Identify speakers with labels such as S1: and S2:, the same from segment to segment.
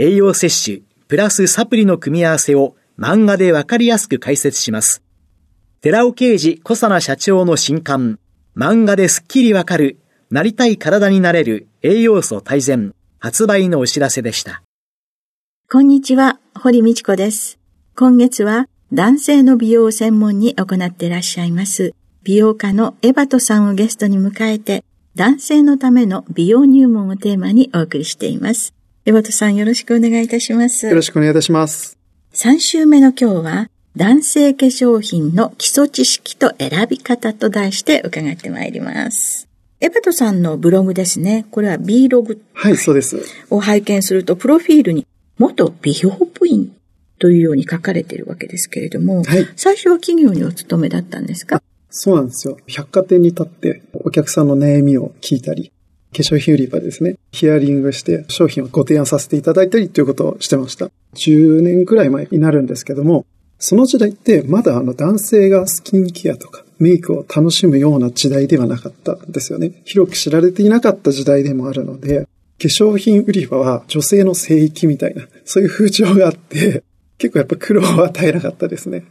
S1: 栄養摂取、プラスサプリの組み合わせを漫画でわかりやすく解説します。寺尾啓治小佐奈社長の新刊、漫画ですっきりわかる、なりたい体になれる栄養素大全、発売のお知らせでした。
S2: こんにちは、堀道子です。今月は男性の美容を専門に行っていらっしゃいます、美容家のエバトさんをゲストに迎えて、男性のための美容入門をテーマにお送りしています。エバトさんよろしくお願いいたします。
S3: よろしくお願いいたします。
S2: 3週目の今日は、男性化粧品の基礎知識と選び方と題して伺ってまいります。エバトさんのブログですね。これは B ログ。
S3: はい、そうです。
S2: を拝見すると、プロフィールに元美容部員というように書かれているわけですけれども、はい、最初は企業にお勤めだったんですか？
S3: そうなんですよ。百貨店に立ってお客さんの悩みを聞いたり、化粧品売り場ですね、ヒアリングして商品をご提案させていただいたりということをしてました。10年くらい前になるんですけども、その時代ってまだあの男性がスキンケアとかメイクを楽しむような時代ではなかったんですよね。広く知られていなかった時代でもあるので、化粧品売り場は女性の聖域みたいな、そういう風潮があって、結構やっぱ苦労は絶えなかったですね。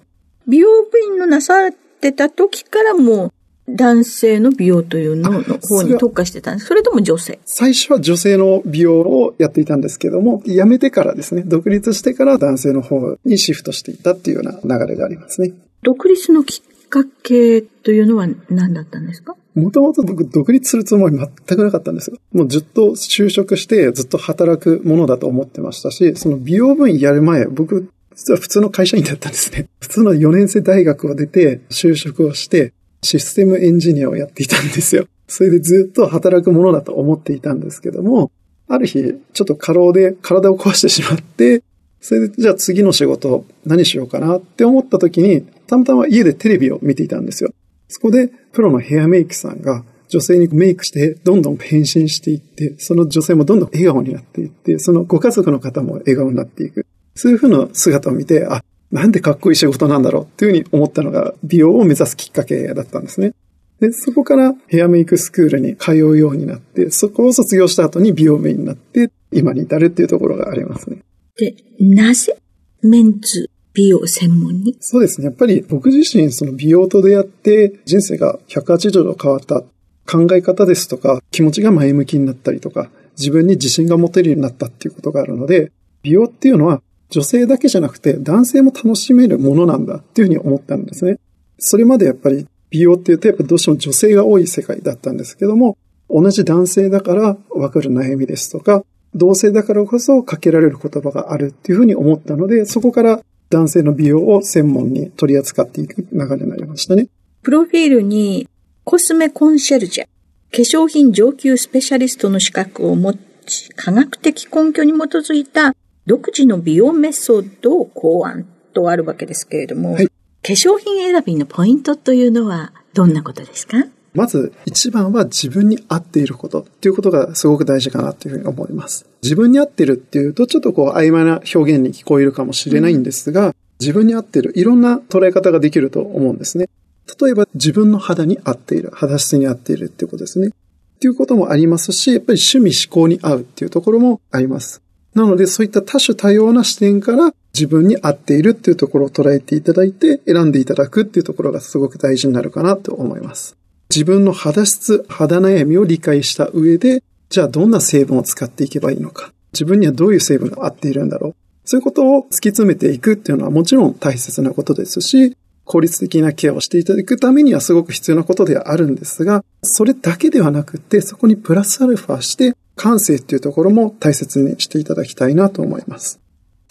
S2: 美容部員のなさってた時からも男性の美容というのの方に特化してたんですそれとも女性
S3: 最初は女性の美容をやっていたんですけども、辞めてからですね、独立してから男性の方にシフトしていったっていうような流れがありますね。
S2: 独立のきっかけというのは何だったんですか？
S3: もともと僕独立するつもり全くなかったんですよ。もうずっと就職してずっと働くものだと思ってましたし、その美容部員やる前、僕実は普通の会社員だったんですね。普通の4年生大学を出て、就職をして、システムエンジニアをやっていたんですよ。それでずっと働くものだと思っていたんですけども、ある日、ちょっと過労で体を壊してしまって、それで、じゃあ次の仕事何しようかなって思った時に、たまたま家でテレビを見ていたんですよ。そこで、プロのヘアメイクさんが女性にメイクして、どんどん変身していって、その女性もどんどん笑顔になっていって、そのご家族の方も笑顔になっていく。そういうふうな姿を見て、あ、なんでかっこいい仕事なんだろうっていうふうに思ったのが美容を目指すきっかけだったんですね。で、そこからヘアメイクスクールに通うようになって、そこを卒業した後に美容メインになって、今に至るっていうところがありますね。
S2: で、なぜメンズ美容専門に？
S3: そうですね。やっぱり僕自身その美容と出会って人生が180度変わった考え方ですとか気持ちが前向きになったりとか自分に自信が持てるようになったっていうことがあるので美容っていうのは女性だけじゃなくて男性も楽しめるものなんだっていうふうに思ったんですね。それまでやっぱり美容っていうとやっぱどうしても女性が多い世界だったんですけども、同じ男性だからわかる悩みですとか、同性だからこそかけられる言葉があるっていうふうに思ったので、そこから男性の美容を専門に取り扱っていく流れになりましたね。
S2: プロフィールにコスメコンシェルジェ、化粧品上級スペシャリストの資格を持ち、科学的根拠に基づいた独自の美容メソッドを考案とあるわけですけれども、はい、化粧品選びのポイントというのはどんなことですか？
S3: まず一番は自分に合っていることっていうことがすごく大事かなというふうに思います。自分に合ってるっていうとちょっとこう曖昧な表現に聞こえるかもしれないんですが、うん、自分に合ってるいろんな捉え方ができると思うんですね。例えば自分の肌に合っている、肌質に合っているっていうことですね。っていうこともありますし、やっぱり趣味思考に合うっていうところもあります。なのでそういった多種多様な視点から自分に合っているっていうところを捉えていただいて選んでいただくっていうところがすごく大事になるかなと思います。自分の肌質、肌悩みを理解した上で、じゃあどんな成分を使っていけばいいのか。自分にはどういう成分が合っているんだろう。そういうことを突き詰めていくっていうのはもちろん大切なことですし、効率的なケアをしていただくためにはすごく必要なことではあるんですが、それだけではなくて、そこにプラスアルファして、感性っていうところも大切にしていただきたいなと思います。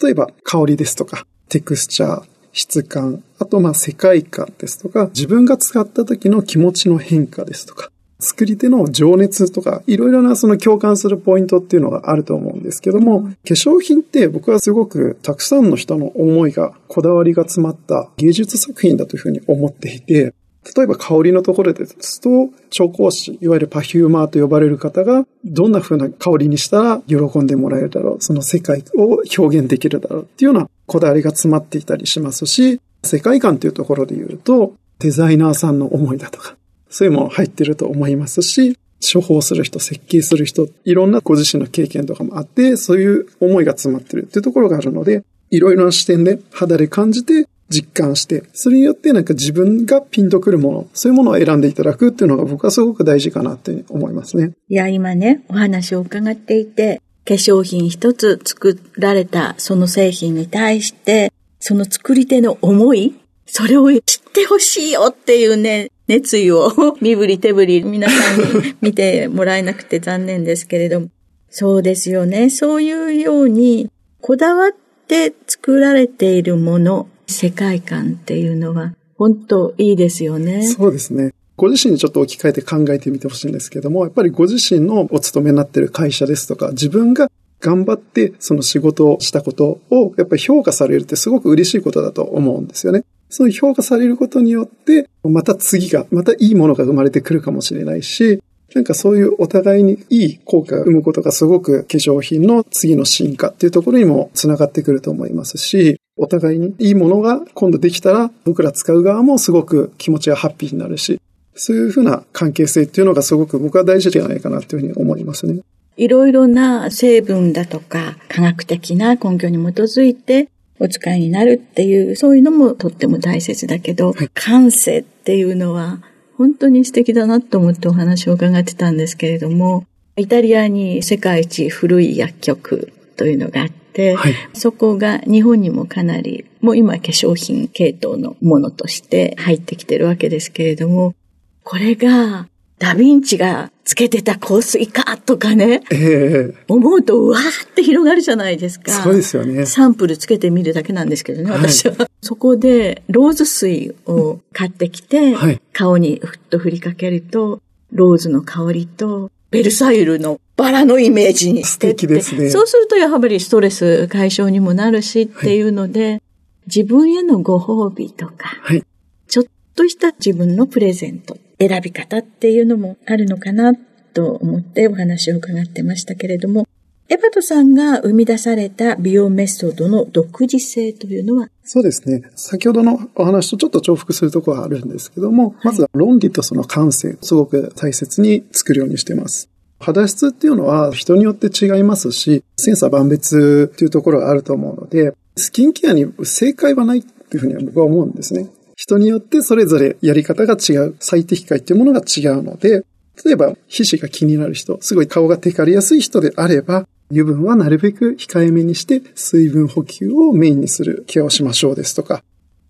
S3: 例えば、香りですとか、テクスチャー、質感、あとまあ世界観ですとか、自分が使った時の気持ちの変化ですとか、作り手の情熱とか、いろいろなその共感するポイントっていうのがあると思うんですけども、化粧品って僕はすごくたくさんの人の思いが、こだわりが詰まった芸術作品だというふうに思っていて、例えば香りのところですと、調香師、いわゆるパフューマーと呼ばれる方が、どんな風な香りにしたら喜んでもらえるだろう、その世界を表現できるだろうっていうようなこだわりが詰まっていたりしますし、世界観というところで言うと、デザイナーさんの思いだとか、そういうもの入ってると思いますし、処方する人、設計する人、いろんなご自身の経験とかもあって、そういう思いが詰まってるっていうところがあるので、いろいろな視点で肌で感じて実感して、それによってなんか自分がピンとくるもの、そういうものを選んでいただくっていうのが僕はすごく大事かなって思いますね。
S2: いや、今ね、お話を伺っていて、化粧品一つ作られたその製品に対して、その作り手の思い、それを知ってほしいよっていうね、熱意を身振り手振り皆さんに見てもらえなくて残念ですけれども。そうですよね。そういうように、こだわって作られているもの、世界観っていうのは、本当いいですよね。
S3: そうですね。ご自身にちょっと置き換えて考えてみてほしいんですけども、やっぱりご自身のお勤めになっている会社ですとか、自分が頑張ってその仕事をしたことをやっぱり評価されるってすごく嬉しいことだと思うんですよね。その評価されることによって、また次が、またいいものが生まれてくるかもしれないし、なんかそういうお互いにいい効果が生むことがすごく化粧品の次の進化っていうところにもつながってくると思いますし、お互いにいいものが今度できたら僕ら使う側もすごく気持ちがハッピーになるし、そういうふうな関係性っていうのがすごく僕は大事じゃないかなというふうに思いますね。
S2: いろいろな成分だとか科学的な根拠に基づいてお使いになるっていう、そういうのもとっても大切だけど、はい、感性っていうのは本当に素敵だなと思ってお話を伺ってたんですけれども、イタリアに世界一古い薬局というのがあって、はい、そこが日本にもかなり、もう今化粧品系統のものとして入ってきてるわけですけれども、これがダヴィンチがつけてた香水かとかね、えー、思うとうわーって広がるじゃないですか。
S3: そうですよね。
S2: サンプルつけてみるだけなんですけどね、私は。はい、そこでローズ水を買ってきて、はい、顔にふっと振りかけると、ローズの香りと、ベルサイユルのバラのイメージに
S3: して素敵ですね。
S2: そうするとやはりストレス解消にもなるしってい。うので、はい、自分へのご褒美とか、はい、ちょっとした自分のプレゼント選び方っていうのもあるのかなと思ってお話を伺ってましたけれども、エバトさんが生み出された美容メソッドの独自性というのは？
S3: そうですね。先ほどのお話とちょっと重複するところはあるんですけども、はい、まずは論理とその感性、すごく大切に作るようにしています。肌質っていうのは人によって違いますし、センサー万別っていうところがあると思うので、スキンケアに正解はないっていうふうには僕は思うんですね。人によってそれぞれやり方が違う、最適解っていうものが違うので、例えば皮脂が気になる人、すごい顔がテカりやすい人であれば、油分はなるべく控えめにして水分補給をメインにするケアをしましょうですとか、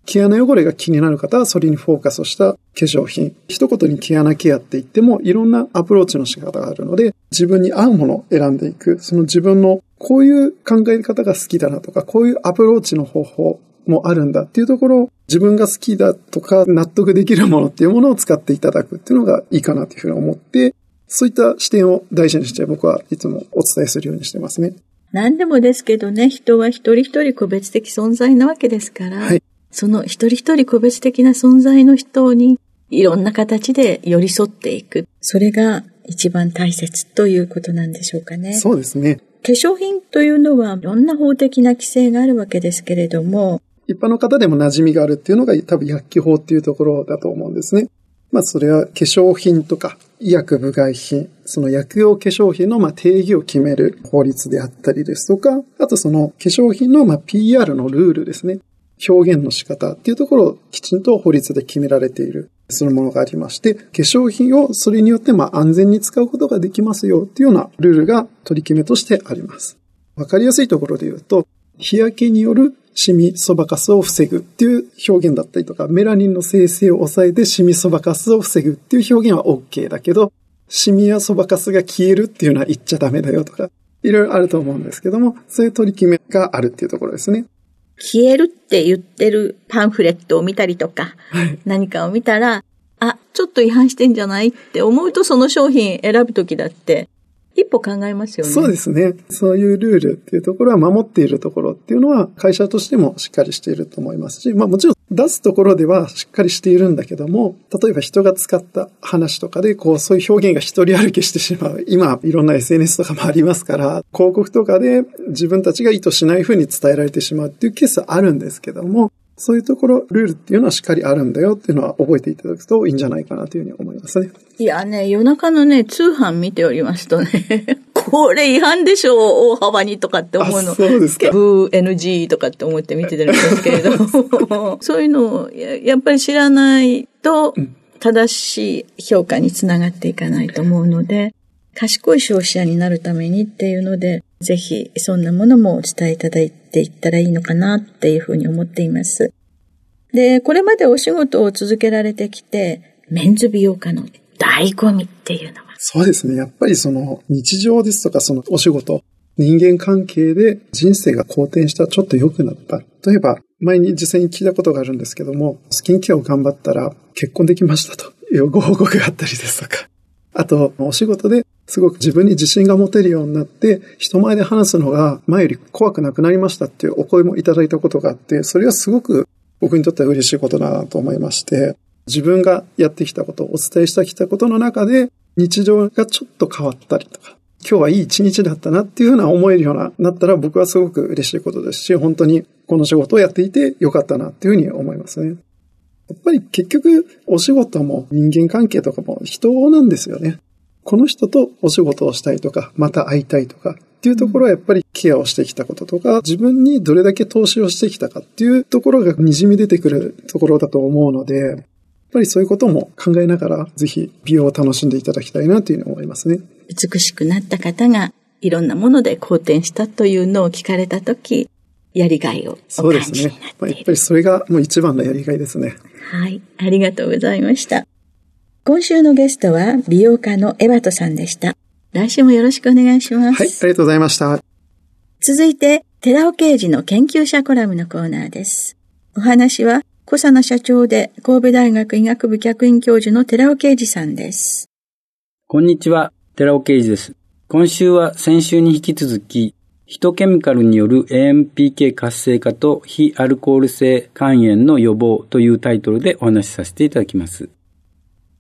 S3: 毛穴汚れが気になる方はそれにフォーカスをした化粧品。一言に毛穴ケアって言ってもいろんなアプローチの仕方があるので、自分に合うものを選んでいく。その自分のこういう考え方が好きだなとか、こういうアプローチの方法もあるんだっていうところを自分が好きだとか納得できるものっていうものを使っていただくっていうのがいいかなというふうに思って、そういった視点を大事にして僕はいつもお伝えするようにしてますね。
S2: 何でもですけどね、人は一人一人個別的存在なわけですから、はい、その一人一人個別的な存在の人にいろんな形で寄り添っていく。それが一番大切ということなんでしょうかね。
S3: そうですね。
S2: 化粧品というのはいろんな法的な規制があるわけですけれども、
S3: 一般の方でも馴染みがあるっていうのが多分薬機法っていうところだと思うんですね。まあそれは化粧品とか医薬部外品、その薬用化粧品のまあ定義を決める法律であったりですとか、あとその化粧品のまあ PR のルールですね。表現の仕方っていうところをきちんと法律で決められている、そのものがありまして、化粧品をそれによってまあ安全に使うことができますよっていうようなルールが取り決めとしてあります。わかりやすいところで言うと、日焼けによるシミ、そばかすを防ぐっていう表現だったりとか、メラニンの生成を抑えてシミ、そばかすを防ぐっていう表現は OK だけど、シミやそばかすが消えるっていうのは言っちゃダメだよとか、いろいろあると思うんですけども、そういう取り決めがあるっていうところですね。
S2: 消えるって言ってるパンフレットを見たりとか、はい、何かを見たら、あ、ちょっと違反してんじゃないって思うとその商品選ぶときだって、一歩考えますよね。
S3: そうですね。そういうルールっていうところは守っているところっていうのは会社としてもしっかりしていると思いますし、まあもちろん出すところではしっかりしているんだけども、例えば人が使った話とかで、こうそういう表現が一人歩きしてしまう。今いろんな SNS とかもありますから、広告とかで自分たちが意図しない風に伝えられてしまうっていうケースはあるんですけども、そういうところ、ルールっていうのはしっかりあるんだよっていうのは覚えていただくといいんじゃないかなというふうに思いますね。
S2: いやね、夜中のね、通販見ておりますとね、これ違反でしょう、大幅にとかって思うの。
S3: そうですか。
S2: ブー NG とかって思って見てるんですけれども、そういうのをやっぱり知らないと、正しい評価につながっていかないと思うので、賢い消費者になるためにっていうので、ぜひそんなものもお伝えいただいていったらいいのかなっていうふうに思っています。で、これまでお仕事を続けられてきて、メンズ美容家の醍醐味っていうのは？
S3: そうですね。やっぱりその日常ですとかそのお仕事、人間関係で人生が好転した、ちょっと良くなった。例えば、前に実際に聞いたことがあるんですけども、スキンケアを頑張ったら結婚できましたというご報告があったりですとか、あと、お仕事ですごく自分に自信が持てるようになって、人前で話すのが前より怖くなくなりましたっていうお声もいただいたことがあって、それがすごく僕にとっては嬉しいことだなと思いまして、自分がやってきたこと、お伝えしてきたことの中で、日常がちょっと変わったりとか、今日はいい一日だったなっていうふうな思えるような、なったら僕はすごく嬉しいことですし、本当にこの仕事をやっていてよかったなっていうふうに思いますね。やっぱり結局、お仕事も人間関係とかも人なんですよね。この人とお仕事をしたいとか、また会いたいとか、っていうところはやっぱりケアをしてきたこととか、自分にどれだけ投資をしてきたかっていうところが滲み出てくるところだと思うので、やっぱりそういうことも考えながら、ぜひ美容を楽しんでいただきたいなというふうに思いますね。
S2: 美しくなった方が、いろんなもので好転したというのを聞かれたとき、やりがいをそうですね。
S3: やっぱりそれがもう一番のやりがいですね。
S2: はい。ありがとうございました。今週のゲストは美容家のエバトさんでした。来週もよろしくお願いします。
S3: はい、ありがとうございました。
S2: 続いて、寺尾刑事の研究者コラムのコーナーです。お話は、小佐野社長で神戸大学医学部客員教授の寺尾啓二さんです。
S4: こんにちは、寺尾啓二です。今週は先週に引き続き、ヒトケミカルによる AMPK 活性化と非アルコール性肝炎の予防というタイトルでお話しさせていただきます。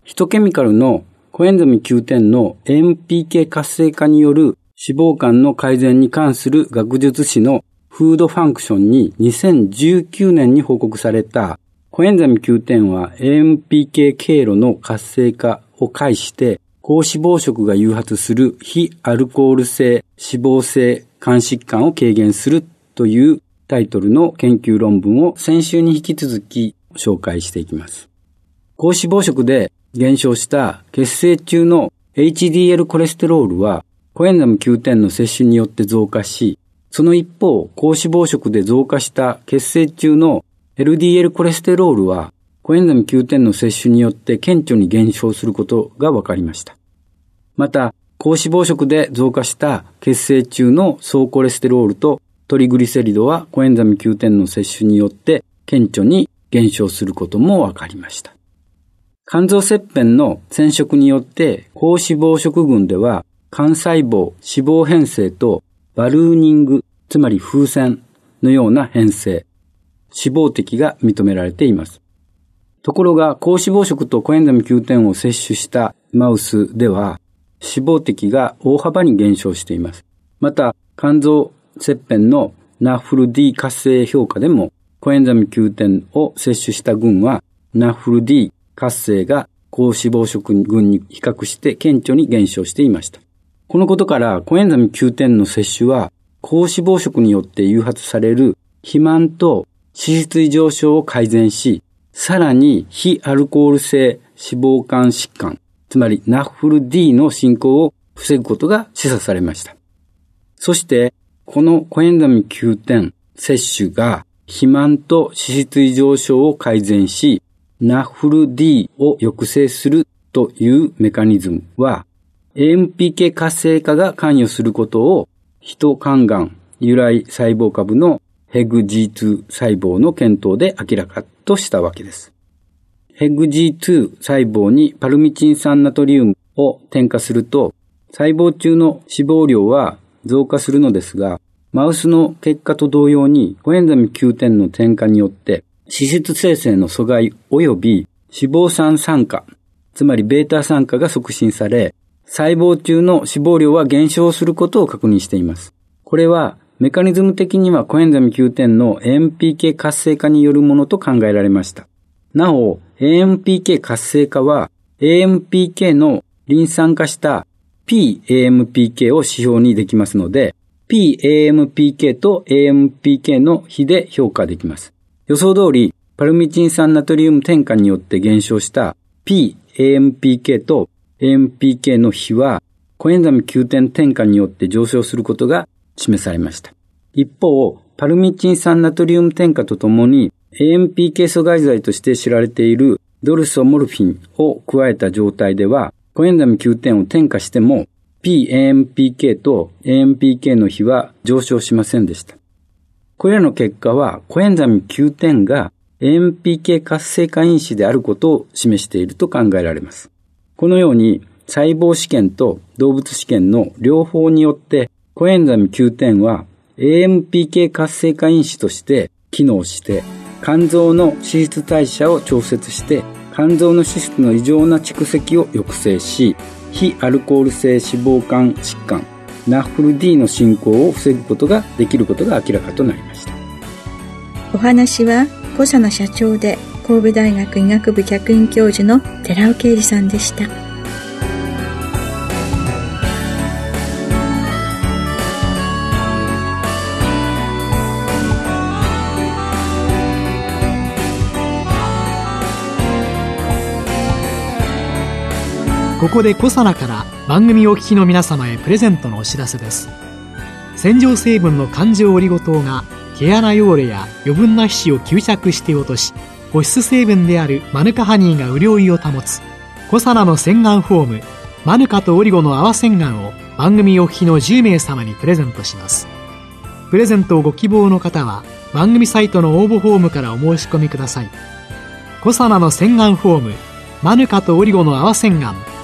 S4: ヒトケミカルのコエンザミ Q10 の AMPK 活性化による脂肪肝の改善に関する学術誌のフードファンクションに2019年に報告されたコエンザミ Q10 は AMPK 経路の活性化を介して高脂肪食が誘発する非アルコール性脂肪性肝疾患を軽減するというタイトルの研究論文を先週に引き続き紹介していきます。高脂肪食で減少した血清中の HDL コレステロールはコエンザム9点の摂取によって増加し、その一方、高脂肪食で増加した血清中の LDL コレステロールはコエンザム9点の摂取によって顕著に減少することが分かりました。また、高脂肪食で増加した血清中の総コレステロールとトリグリセリドはコエンザミ Q10 の摂取によって顕著に減少することも分かりました。肝臓切片の染色によって高脂肪食群では肝細胞脂肪変性とバルーニング、つまり風船のような変性、脂肪滴が認められています。ところが高脂肪食とコエンザミ Q10 を摂取したマウスでは脂肪滴が大幅に減少しています。また、肝臓切片のナッフル D 活性評価でも、コエンザミ Q10 を摂取した群は、ナッフル D 活性が高脂肪食群に比較して顕著に減少していました。このことから、コエンザミ Q10 の摂取は、高脂肪食によって誘発される肥満と脂質異常症を改善し、さらに非アルコール性脂肪肝疾患、つまりナッフル D の進行を防ぐことが示唆されました。そして、このコエンザミ Q10 摂取が肥満と脂質異常症を改善し、ナッフル D を抑制するというメカニズムは、AMPK 活性化が関与することを、ヒト肝がん由来細胞株のヘグ G2 細胞の検討で明らかとしたわけです。ヘグ G2 細胞にパルミチン酸ナトリウムを添加すると、細胞中の脂肪量は増加するのですが、マウスの結果と同様にコエンザミ Q10 の添加によって脂質生成の阻害及び脂肪酸酸化、つまりベータ酸化が促進され、細胞中の脂肪量は減少することを確認しています。これはメカニズム的にはコエンザミ Q10 の AMPK 活性化によるものと考えられました。なお、AMPK 活性化は AMPK のリン酸化した PAMPK を指標にできますので、PAMPK と AMPK の比で評価できます。予想通り、パルミチン酸ナトリウム添加によって減少した PAMPK と AMPK の比は、コエンザミ Q10 添加によって上昇することが示されました。一方、パルミチン酸ナトリウム添加とともに AMPK 阻害剤として知られているドルソモルフィンを加えた状態では、コエンザミ Q10 を添加しても PAMPK と AMPK の比は上昇しませんでした。これらの結果はコエンザミ Q10 が AMPK 活性化因子であることを示していると考えられます。このように細胞試験と動物試験の両方によってコエンザミ Q10 は AMPK 活性化因子として機能して肝臓の脂質代謝を調節して肝臓の脂質の異常な蓄積を抑制し非アルコール性脂肪肝疾患ナッフル D の進行を防ぐことができることが明らかとなりました
S2: お話は小佐奈社長で神戸大学医学部客員教授の寺尾啓二さんでした。
S1: ここでコサナから番組お聞きの皆様へプレゼントのお知らせです。洗浄成分の環状オリゴ糖が毛穴汚れや余分な皮脂を吸着して落とし保湿成分であるマヌカハニーが潤いを保つコサナの洗顔フォームマヌカとオリゴの泡洗顔を番組お聞きの10名様にプレゼントします。プレゼントをご希望の方は番組サイトの応募フォームからお申し込みください。コサナの洗顔フォームマヌカとオリゴの泡洗顔。